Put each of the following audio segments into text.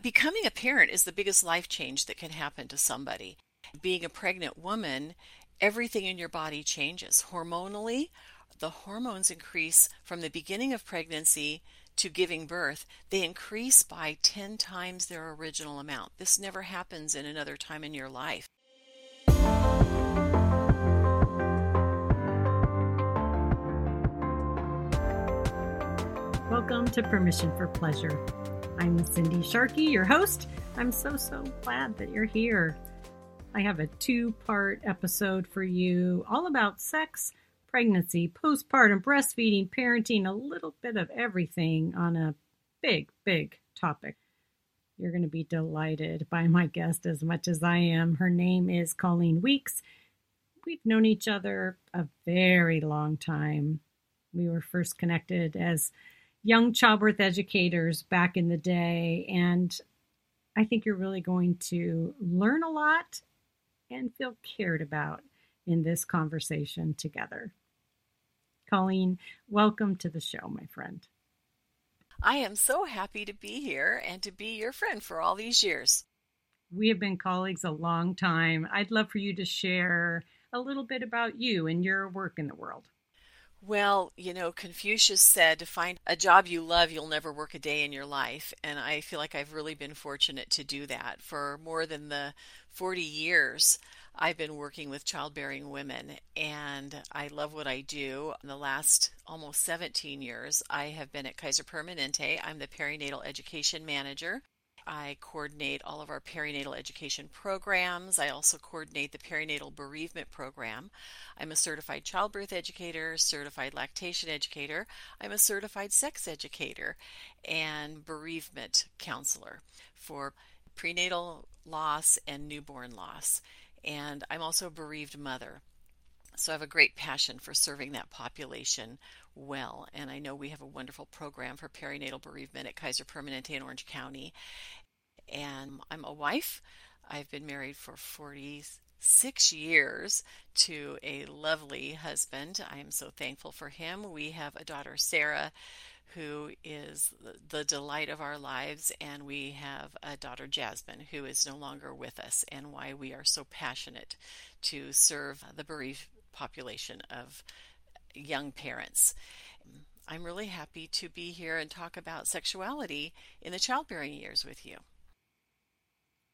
Becoming a parent is the biggest life change that can happen to somebody. Being a pregnant woman, everything in your body changes. Hormonally, the hormones increase from the beginning of pregnancy to giving birth, they increase by 10 times their original amount. This never happens in another time in your life. Welcome to Permission for Pleasure. I'm Cindy Sharkey, your host. I'm so, so glad that you're here. I have a two part episode for you all about sex, pregnancy, postpartum, breastfeeding, parenting, a little bit of everything on a big, big topic. You're going to be delighted by my guest as much as I am. Her name is Colleen Weeks. We've known each other a very long time. We were first connected as young childbirth educators back in the day. And I think you're really going to learn a lot and feel cared about in this conversation together. Colleen, welcome to the show, my friend. I am so happy to be here and to be your friend for all these years. We have been colleagues a long time. I'd love for you to share a little bit about you and your work in the world. Well, you know, Confucius said to find a job you love, you'll never work a day in your life. And I feel like I've really been fortunate to do that. For more than the 40 years, I've been working with childbearing women, and I love what I do. In the last almost 17 years, I have been at Kaiser Permanente. I'm the perinatal education manager. I coordinate all of our perinatal education programs. I also coordinate the perinatal bereavement program. I'm a certified childbirth educator, certified lactation educator. I'm a certified sex educator and bereavement counselor for prenatal loss and newborn loss. And I'm also a bereaved mother. So I have a great passion for serving that population well. And I know we have a wonderful program for perinatal bereavement at Kaiser Permanente in Orange County and I'm a wife. I've been married for 46 years to a lovely husband. I am so thankful for him. We have a daughter, Sarah, who is the delight of our lives, and we have a daughter, Jasmine, who is no longer with us, and why we are so passionate to serve the bereaved population of young parents. I'm really happy to be here and talk about sexuality in the childbearing years with you.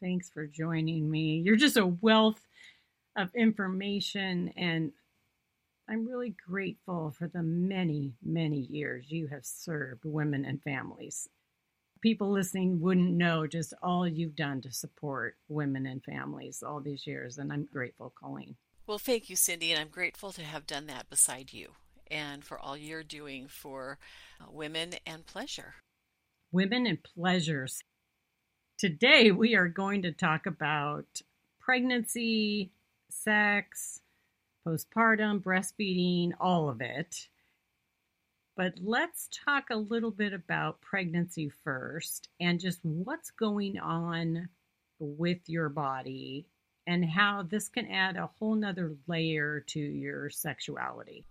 Thanks for joining me. You're just a wealth of information, and I'm really grateful for the many, many years you have served women and families. People listening wouldn't know just all you've done to support women and families all these years, and I'm grateful, Colleen. Well, thank you, Cindy, and I'm grateful to have done that beside you and for all you're doing for uh, women and pleasure. Women and pleasures. Today, we are going to talk about pregnancy, sex, postpartum, breastfeeding, all of it. But let's talk a little bit about pregnancy first and just what's going on with your body and how this can add a whole nother layer to your sexuality.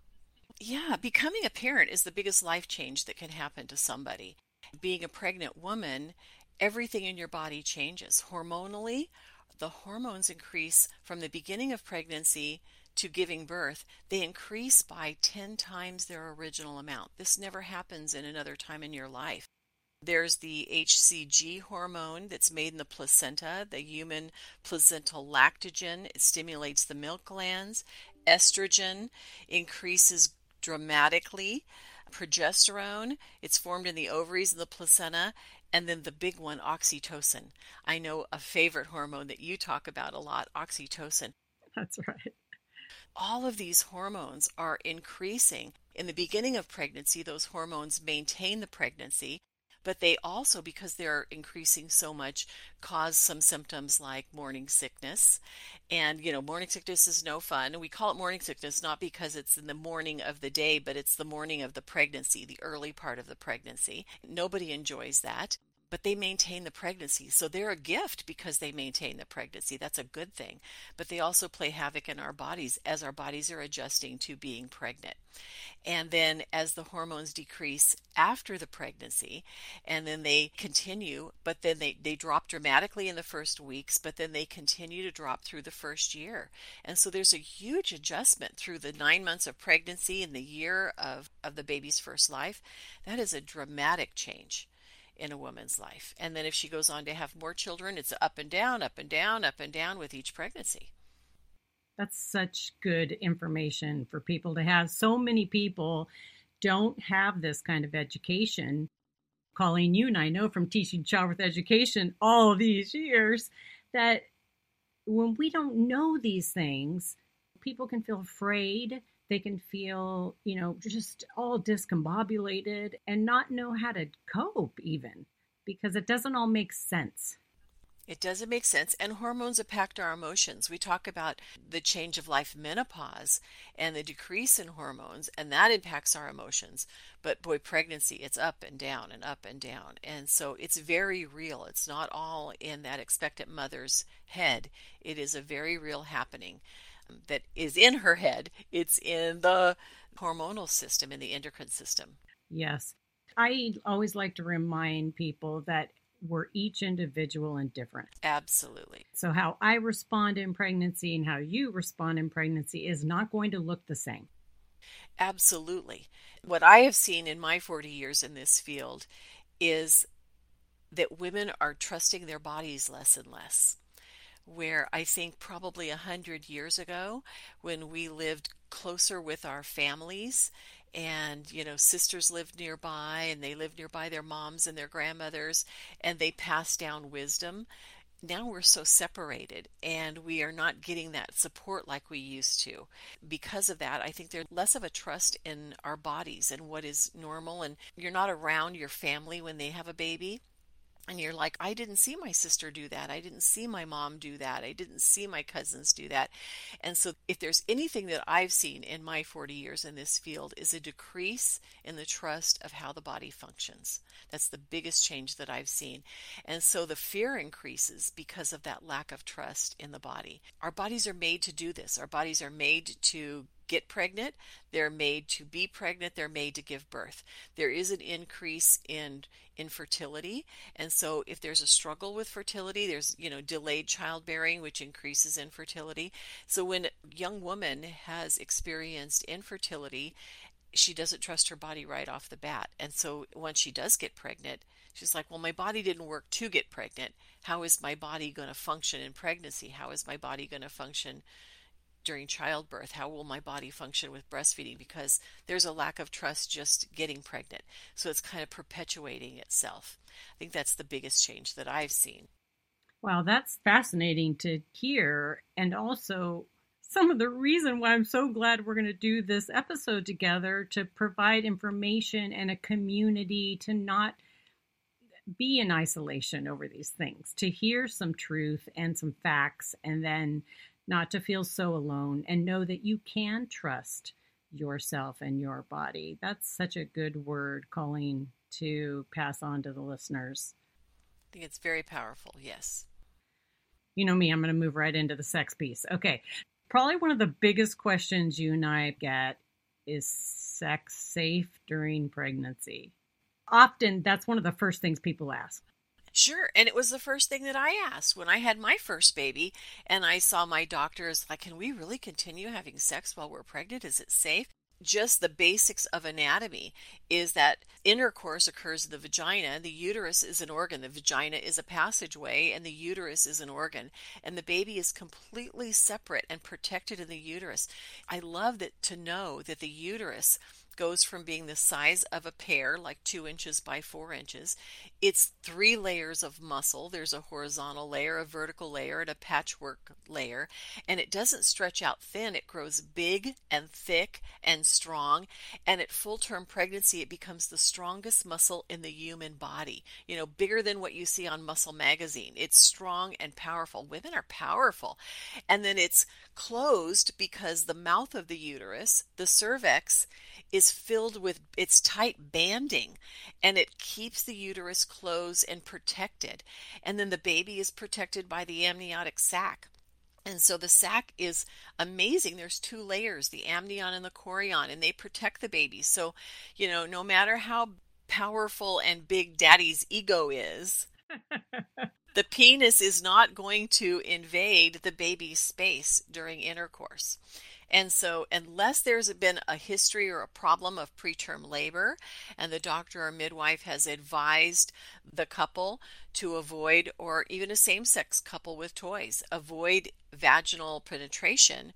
Yeah, becoming a parent is the biggest life change that can happen to somebody. Being a pregnant woman everything in your body changes. Hormonally, the hormones increase from the beginning of pregnancy to giving birth, they increase by 10 times their original amount. This never happens in another time in your life. There's the HCG hormone that's made in the placenta, the human placental lactogen. It stimulates the milk glands. Estrogen increases dramatically. Progesterone, it's formed in the ovaries and the placenta, and then the big one, oxytocin. I know a favorite hormone that you talk about a lot, oxytocin. That's right. All of these hormones are increasing. In the beginning of pregnancy, those hormones maintain the pregnancy, but they also, because they're increasing so much, cause some symptoms like morning sickness. And, you know, morning sickness is no fun. We call it morning sickness not because it's in the morning of the day, but it's the morning of the pregnancy, the early part of the pregnancy. Nobody enjoys that but they maintain the pregnancy. So they're a gift because they maintain the pregnancy. That's a good thing. But they also play havoc in our bodies as our bodies are adjusting to being pregnant. And then as the hormones decrease after the pregnancy, and then they continue, but then they, they drop dramatically in the first weeks, but then they continue to drop through the first year. And so there's a huge adjustment through the nine months of pregnancy and the year of, of the baby's first life. That is a dramatic change in a woman's life. And then if she goes on to have more children, it's up and down, up and down, up and down with each pregnancy. That's such good information for people to have. So many people don't have this kind of education. Colleen, you and I know from teaching childbirth education all these years that when we don't know these things, people can feel afraid. They can feel, you know, just all discombobulated and not know how to cope, even because it doesn't all make sense. It doesn't make sense. And hormones impact our emotions. We talk about the change of life menopause and the decrease in hormones, and that impacts our emotions. But boy, pregnancy, it's up and down and up and down. And so it's very real. It's not all in that expectant mother's head, it is a very real happening that is in her head. It's in the hormonal system, in the endocrine system. Yes. I always like to remind people that we're each individual and different. Absolutely. So, how I respond in pregnancy and how you respond in pregnancy is not going to look the same. Absolutely. What I have seen in my 40 years in this field is that women are trusting their bodies less and less. Where I think probably a hundred years ago, when we lived closer with our families and you know sisters lived nearby and they lived nearby their moms and their grandmothers and they passed down wisdom now we're so separated and we are not getting that support like we used to. Because of that i think there's less of a trust in our bodies and what is normal and you're not around your family when they have a baby and you're like, I didn't see my sister do that. I didn't see my mom do that. I didn't see my cousins do that. And so, if there's anything that I've seen in my 40 years in this field, is a decrease in the trust of how the body functions. That's the biggest change that I've seen. And so, the fear increases because of that lack of trust in the body. Our bodies are made to do this, our bodies are made to get pregnant, they're made to be pregnant, they're made to give birth. There is an increase in infertility, and so if there's a struggle with fertility, there's, you know, delayed childbearing which increases infertility. So when a young woman has experienced infertility, she doesn't trust her body right off the bat. And so once she does get pregnant, she's like, "Well, my body didn't work to get pregnant. How is my body going to function in pregnancy? How is my body going to function during childbirth? How will my body function with breastfeeding? Because there's a lack of trust just getting pregnant. So it's kind of perpetuating itself. I think that's the biggest change that I've seen. Wow, that's fascinating to hear. And also, some of the reason why I'm so glad we're going to do this episode together to provide information and a community to not be in isolation over these things, to hear some truth and some facts, and then not to feel so alone and know that you can trust yourself and your body. That's such a good word, Colleen, to pass on to the listeners. I think it's very powerful, yes. You know me, I'm going to move right into the sex piece. Okay. Probably one of the biggest questions you and I get is sex safe during pregnancy? Often that's one of the first things people ask. Sure. And it was the first thing that I asked when I had my first baby and I saw my doctors like, uh, can we really continue having sex while we're pregnant? Is it safe? Just the basics of anatomy is that intercourse occurs in the vagina. The uterus is an organ. The vagina is a passageway, and the uterus is an organ. And the baby is completely separate and protected in the uterus. I love that to know that the uterus goes from being the size of a pear, like two inches by four inches. It's three layers of muscle. There's a horizontal layer, a vertical layer, and a patchwork layer. And it doesn't stretch out thin. It grows big and thick and strong. And at full term pregnancy, it becomes the strongest muscle in the human body. You know, bigger than what you see on Muscle Magazine. It's strong and powerful. Women are powerful. And then it's closed because the mouth of the uterus, the cervix, is is filled with it's tight banding and it keeps the uterus closed and protected. And then the baby is protected by the amniotic sac. And so the sac is amazing. There's two layers, the amnion and the chorion, and they protect the baby. So, you know, no matter how powerful and big daddy's ego is, the penis is not going to invade the baby's space during intercourse. And so, unless there's been a history or a problem of preterm labor, and the doctor or midwife has advised the couple to avoid, or even a same sex couple with toys, avoid vaginal penetration,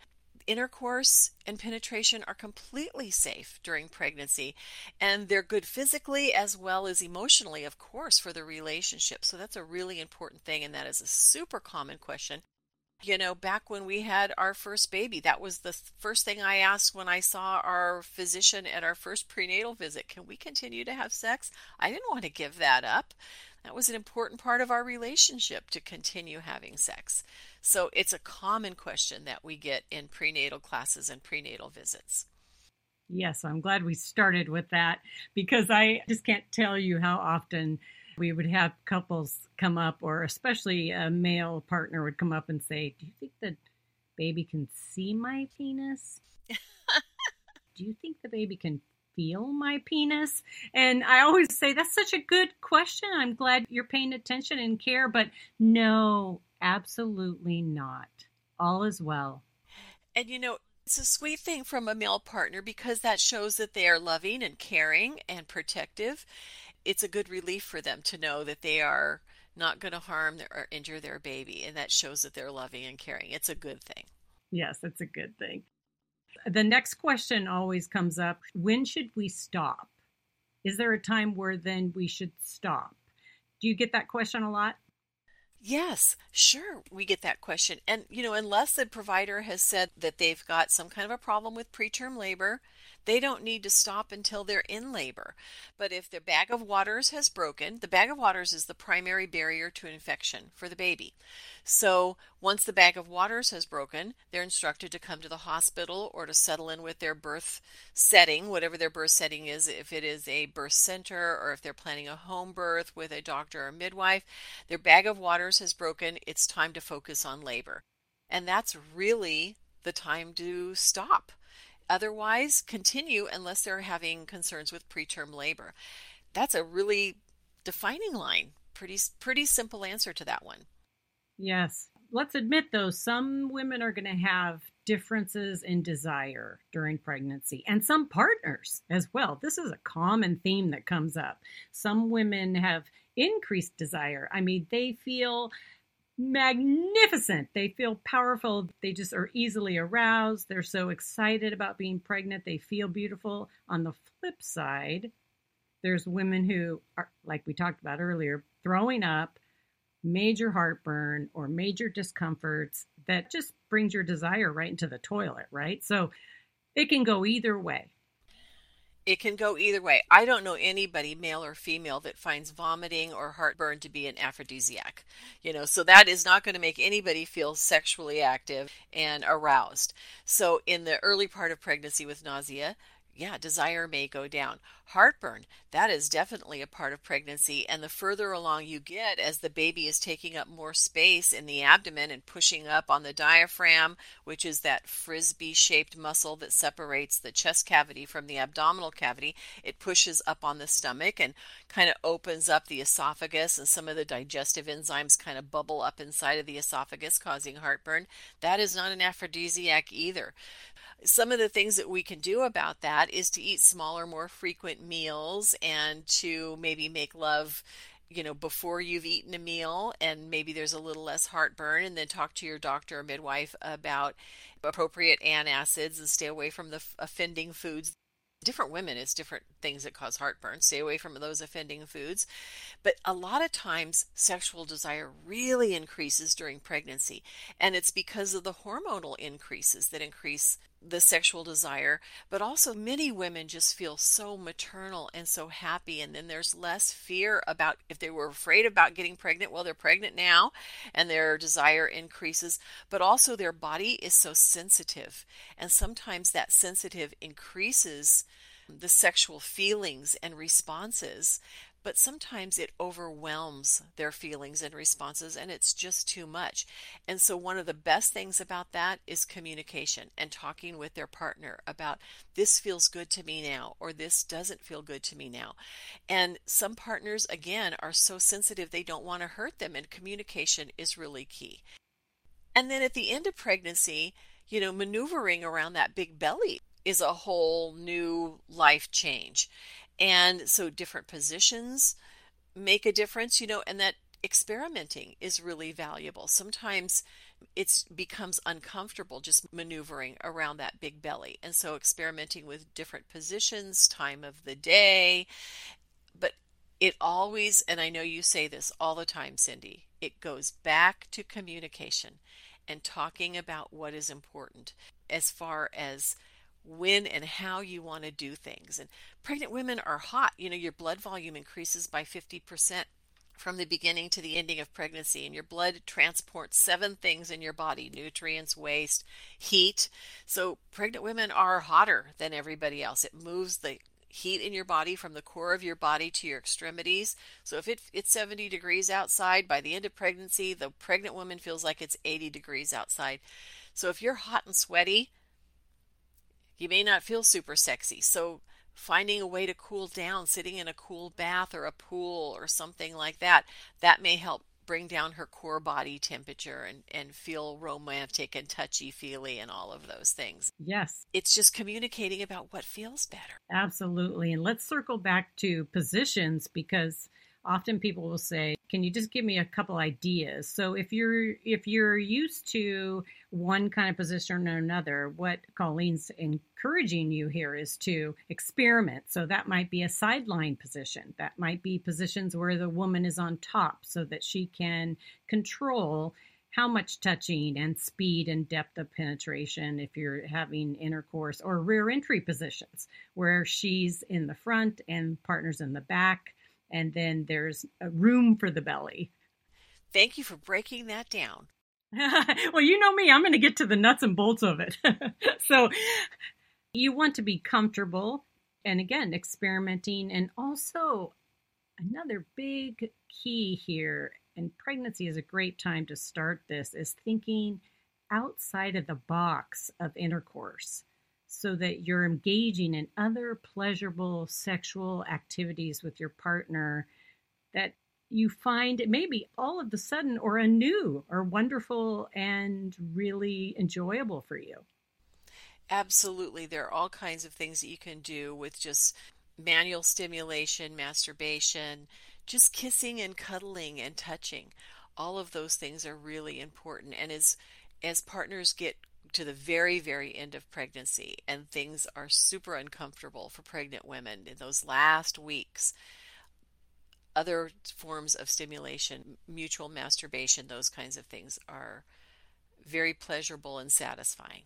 intercourse and penetration are completely safe during pregnancy. And they're good physically as well as emotionally of course for the relationship. So that's a really important thing and that is a super common question you know, back when we had our first baby, that was the first thing I asked when I saw our physician at our first prenatal visit. Can we continue to have sex? I didn't want to give that up. That was an important part of our relationship to continue having sex. So it's a common question that we get in prenatal classes and prenatal visits. Yes, I'm glad we started with that because I just can't tell you how often we would have couples come up, or especially a male partner would come up and say, Do you think the baby can see my penis? Do you think the baby can feel my penis? And I always say, That's such a good question. I'm glad you're paying attention and care, but no, absolutely not. All is well. And you know, it's a sweet thing from a male partner because that shows that they are loving and caring and protective it's a good relief for them to know that they are not going to harm or injure their baby and that shows that they're loving and caring. It's a good thing. Yes it's a good thing. The next question always comes up when should we stop? Is there a time where then we should stop? Do you get that question a lot? Yes, sure. We get that question. And, you know, unless the provider has said that they've got some kind of a problem with preterm labor, they don't need to stop until they're in labor. But if the bag of waters has broken, the bag of waters is the primary barrier to infection for the baby. So once the bag of waters has broken, they're instructed to come to the hospital or to settle in with their birth setting, whatever their birth setting is, if it is a birth center or if they're planning a home birth with a doctor or midwife. Their bag of waters has broken, it's time to focus on labor. And that's really the time to stop. Otherwise, continue unless they're having concerns with preterm labor. That's a really defining line. Pretty pretty simple answer to that one. Yes. Let's admit though, some women are going to have differences in desire during pregnancy and some partners as well. This is a common theme that comes up. Some women have increased desire. I mean, they feel magnificent. They feel powerful. They just are easily aroused. They're so excited about being pregnant. They feel beautiful. On the flip side, there's women who are, like we talked about earlier, throwing up, major heartburn, or major discomforts that just brings your desire right into the toilet, right? So it can go either way it can go either way. I don't know anybody, male or female, that finds vomiting or heartburn to be an aphrodisiac. You know, so that is not going to make anybody feel sexually active and aroused. So, in the early part of pregnancy with nausea, yeah, desire may go down. Heartburn, that is definitely a part of pregnancy. And the further along you get, as the baby is taking up more space in the abdomen and pushing up on the diaphragm, which is that frisbee shaped muscle that separates the chest cavity from the abdominal cavity, it pushes up on the stomach and kind of opens up the esophagus, and some of the digestive enzymes kind of bubble up inside of the esophagus, causing heartburn. That is not an aphrodisiac either. Some of the things that we can do about that is to eat smaller, more frequent meals and to maybe make love you know before you've eaten a meal and maybe there's a little less heartburn and then talk to your doctor or midwife about appropriate antacids and stay away from the offending foods. Different women it's different things that cause heartburn. Stay away from those offending foods. But a lot of times sexual desire really increases during pregnancy and it's because of the hormonal increases that increase the sexual desire, but also many women just feel so maternal and so happy. And then there's less fear about if they were afraid about getting pregnant, well, they're pregnant now and their desire increases, but also their body is so sensitive. And sometimes that sensitive increases the sexual feelings and responses but sometimes it overwhelms their feelings and responses and it's just too much. And so, one of the best things about that is communication and talking with their partner about this feels good to me now or this doesn't feel good to me now. And some partners, again, are so sensitive they don't want to hurt them, and communication is really key. And then at the end of pregnancy, you know, maneuvering around that big belly is a whole new life change. And so different positions make a difference, you know, and that experimenting is really valuable. Sometimes it becomes uncomfortable just maneuvering around that big belly. And so experimenting with different positions, time of the day, but it always, and I know you say this all the time, Cindy, it goes back to communication and talking about what is important as far as when and how you want to do things. And pregnant women are hot. You know, your blood volume increases by 50% from the beginning to the ending of pregnancy, and your blood transports seven things in your body nutrients, waste, heat. So, pregnant women are hotter than everybody else. It moves the heat in your body from the core of your body to your extremities. So, if it, it's 70 degrees outside, by the end of pregnancy, the pregnant woman feels like it's 80 degrees outside. So, if you're hot and sweaty, you may not feel super sexy. So, finding a way to cool down, sitting in a cool bath or a pool or something like that, that may help bring down her core body temperature and, and feel romantic and touchy feely and all of those things. Yes. It's just communicating about what feels better. Absolutely. And let's circle back to positions because often people will say can you just give me a couple ideas? So if you're if you're used to one kind of position or another what colleen's encouraging you here is to experiment. So that might be a sideline position. That might be positions where the woman is on top so that she can control how much touching and speed and depth of penetration if you're having intercourse or rear entry positions where she's in the front and partners in the back and then there's a room for the belly. Thank you for breaking that down. well, you know me, I'm going to get to the nuts and bolts of it. so, you want to be comfortable and again, experimenting. And also, another big key here, and pregnancy is a great time to start this, is thinking outside of the box of intercourse so that you're engaging in other pleasurable sexual activities with your partner that you find maybe all of a sudden or anew or wonderful and really enjoyable for you. Absolutely. There are all kinds of things that you can do with just manual stimulation, masturbation, just kissing and cuddling and touching. All of those things are really important. And as as partners get to the very, very end of pregnancy, and things are super uncomfortable for pregnant women in those last weeks. Other forms of stimulation, mutual masturbation, those kinds of things are very pleasurable and satisfying.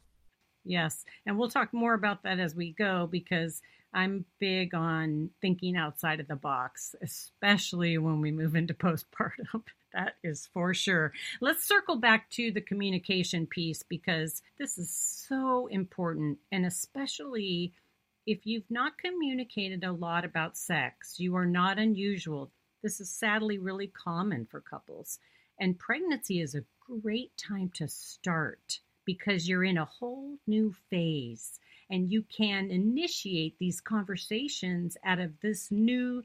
Yes, and we'll talk more about that as we go because I'm big on thinking outside of the box, especially when we move into postpartum. That is for sure. Let's circle back to the communication piece because this is so important. And especially if you've not communicated a lot about sex, you are not unusual. This is sadly really common for couples. And pregnancy is a great time to start because you're in a whole new phase and you can initiate these conversations out of this new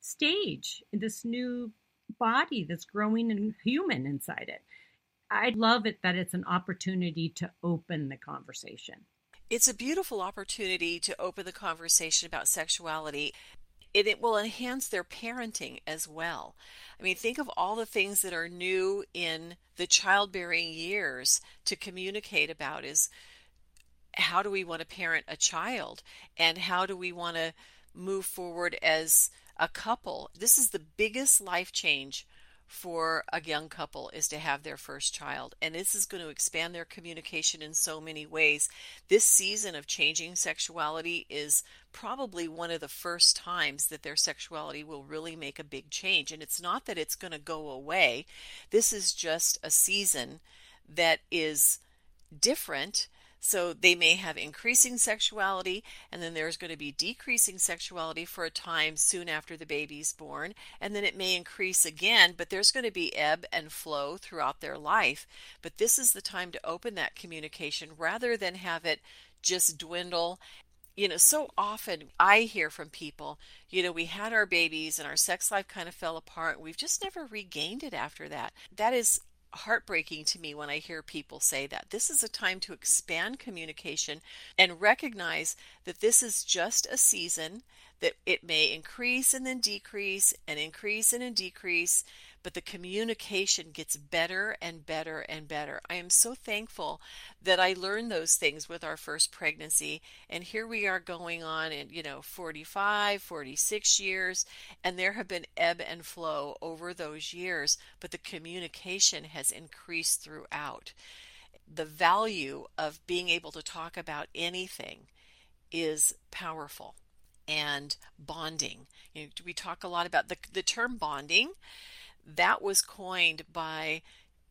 stage, this new body that's growing and human inside it. I love it that it's an opportunity to open the conversation. It's a beautiful opportunity to open the conversation about sexuality. It, it will enhance their parenting as well. I mean, think of all the things that are new in the childbearing years to communicate about is how do we want to parent a child and how do we want to move forward as a couple, this is the biggest life change for a young couple is to have their first child. And this is going to expand their communication in so many ways. This season of changing sexuality is probably one of the first times that their sexuality will really make a big change. And it's not that it's going to go away, this is just a season that is different So they may have increasing sexuality, and then there's going to be decreasing sexuality for a time soon after the baby's born, and then it may increase again, but there's going to be ebb and flow throughout their life. But this is the time to open that communication rather than have it just dwindle you know, so often I hear from people, you know, we had our babies and our sex life kind of fell apart. We've just never regained it after that. That is heartbreaking to me when I hear people say that. This is a time to expand communication and recognize that this is just a season, that it may increase and then decrease and increase and then decrease but the communication gets better and better and better. I am so thankful that I learned those things with our first pregnancy. And here we are going on in, you know, 45, 46 years, and there have been ebb and flow over those years, but the communication has increased throughout. The value of being able to talk about anything is powerful and bonding. You know, we talk a lot about the, the term bonding that was coined by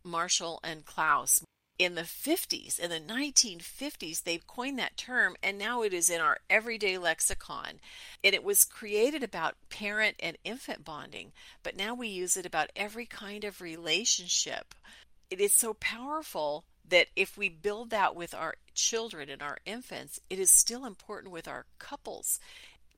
Marshall and Klaus in the 50s. In the 1950s, they coined that term, and now it is in our everyday lexicon. And it was created about parent and infant bonding, but now we use it about every kind of relationship. It is so powerful that if we build that with our children and our infants, it is still important with our couples.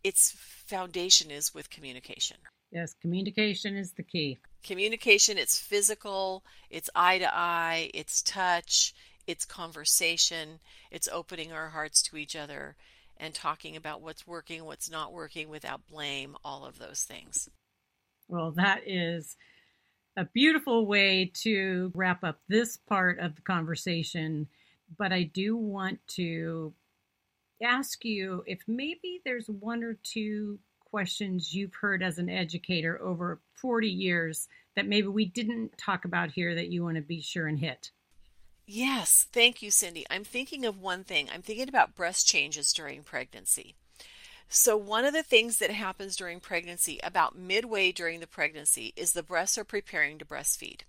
Its foundation is with communication. Yes, communication is the key. Communication, it's physical, it's eye to eye, it's touch, it's conversation, it's opening our hearts to each other and talking about what's working, what's not working without blame, all of those things. Well, that is a beautiful way to wrap up this part of the conversation. But I do want to ask you if maybe there's one or two questions you've heard as an educator over 40 years that maybe we didn't talk about here that you want to be sure and hit? Yes, thank you, Cindy. I'm thinking of one thing. I'm thinking about breast changes during pregnancy. So, one of the things that happens during pregnancy, about midway during the pregnancy, is the breasts are preparing to breastfeed.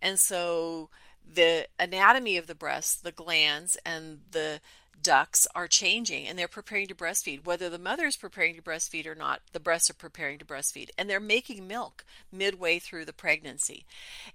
And so, the anatomy of the breasts, the glands, and the ducts are changing and they're preparing to breastfeed. Whether the mother is preparing to breastfeed or not, the breasts are preparing to breastfeed. And they're making milk midway through the pregnancy.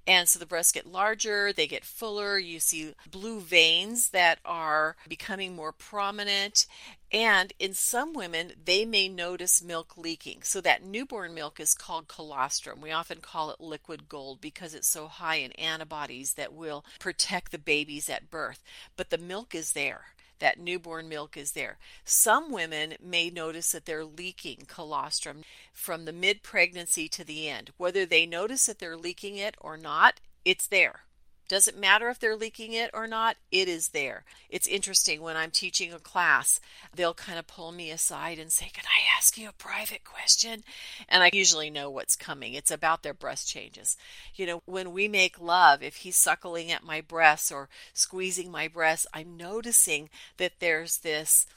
And so the breasts get larger, they get fuller. You see blue veins that are becoming more prominent. And in some women, they may notice milk leaking. So that newborn milk is called colostrum. We often call it liquid gold because it's so high in antibodies that will protect the babies at birth. But the milk is there that newborn milk is there. Some women may notice that they're leaking colostrum from the mid pregnancy to the end. Whether they notice that they're leaking it or not, it's there. Doesn't matter if they're leaking it or not, it is there. It's interesting when I'm teaching a class, they'll kind of pull me aside and say, Can I ask you a private question? And I usually know what's coming. It's about their breast changes. You know, when we make love, if he's suckling at my breasts or squeezing my breasts, I'm noticing that there's this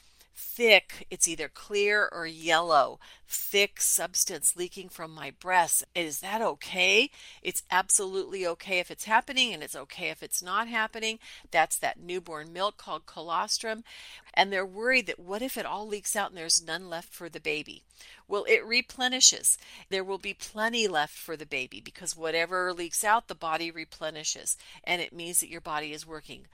thick, it's either clear or yellow, thick substance leaking from my breast. Is that okay? It's absolutely okay if it's happening, and it's okay if it's not happening. That's that newborn milk called colostrum. And they're worried that what if it all leaks out and there's none left for the baby? Well, it replenishes. There will be plenty left for the baby because whatever leaks out, the body replenishes. And it means that your body is working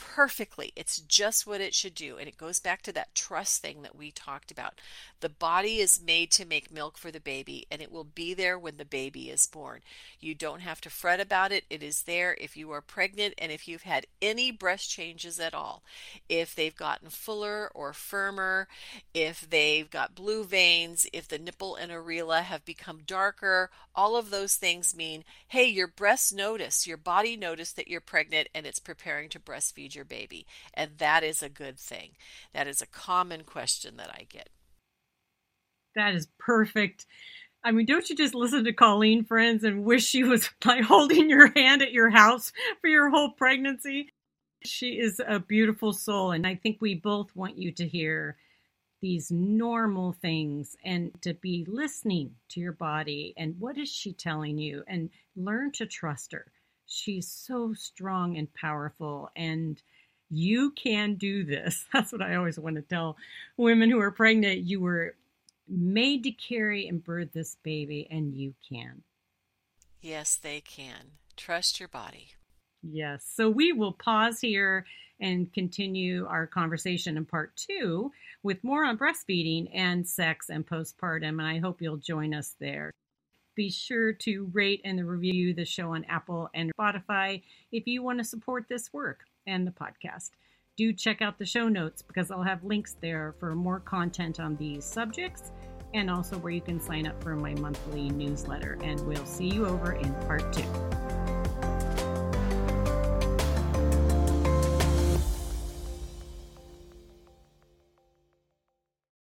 perfectly. It's just what it should do. And it goes back to that trust thing that we talked about. The body is made to make milk for the baby, and it will be there when the baby is born. You don't have to fret about it. It is there if you are pregnant and if you've had any breast changes at all. If they've gotten fuller or firmer, if they've got blue veins, if the nipple and areola have become darker, all of those things mean, hey, your breasts notice, your body noticed that you're pregnant and it's preparing to breastfeed your baby. And that is a good thing. That is a common question that I get. That is perfect. I mean, don't you just listen to Colleen, friends, and wish she was like holding your hand at your house for your whole pregnancy? She is a beautiful soul, and I think we both want you to hear these normal things and to be listening to your body and what is she telling you and learn to trust her. She's so strong and powerful and You can do this. That's what I always want to tell women who are pregnant. You were made to carry and birth this baby, and you can. Yes, they can. Trust your body. Yes. So we will pause here and continue our conversation in part two with more on breastfeeding and sex and postpartum. And I hope you'll join us there. Be sure to rate and review the show on Apple and Spotify if you want to support this work and the podcast. Do check out the show notes because I'll have links there for more content on these subjects and also where you can sign up for my monthly newsletter. And we'll see you over in part two.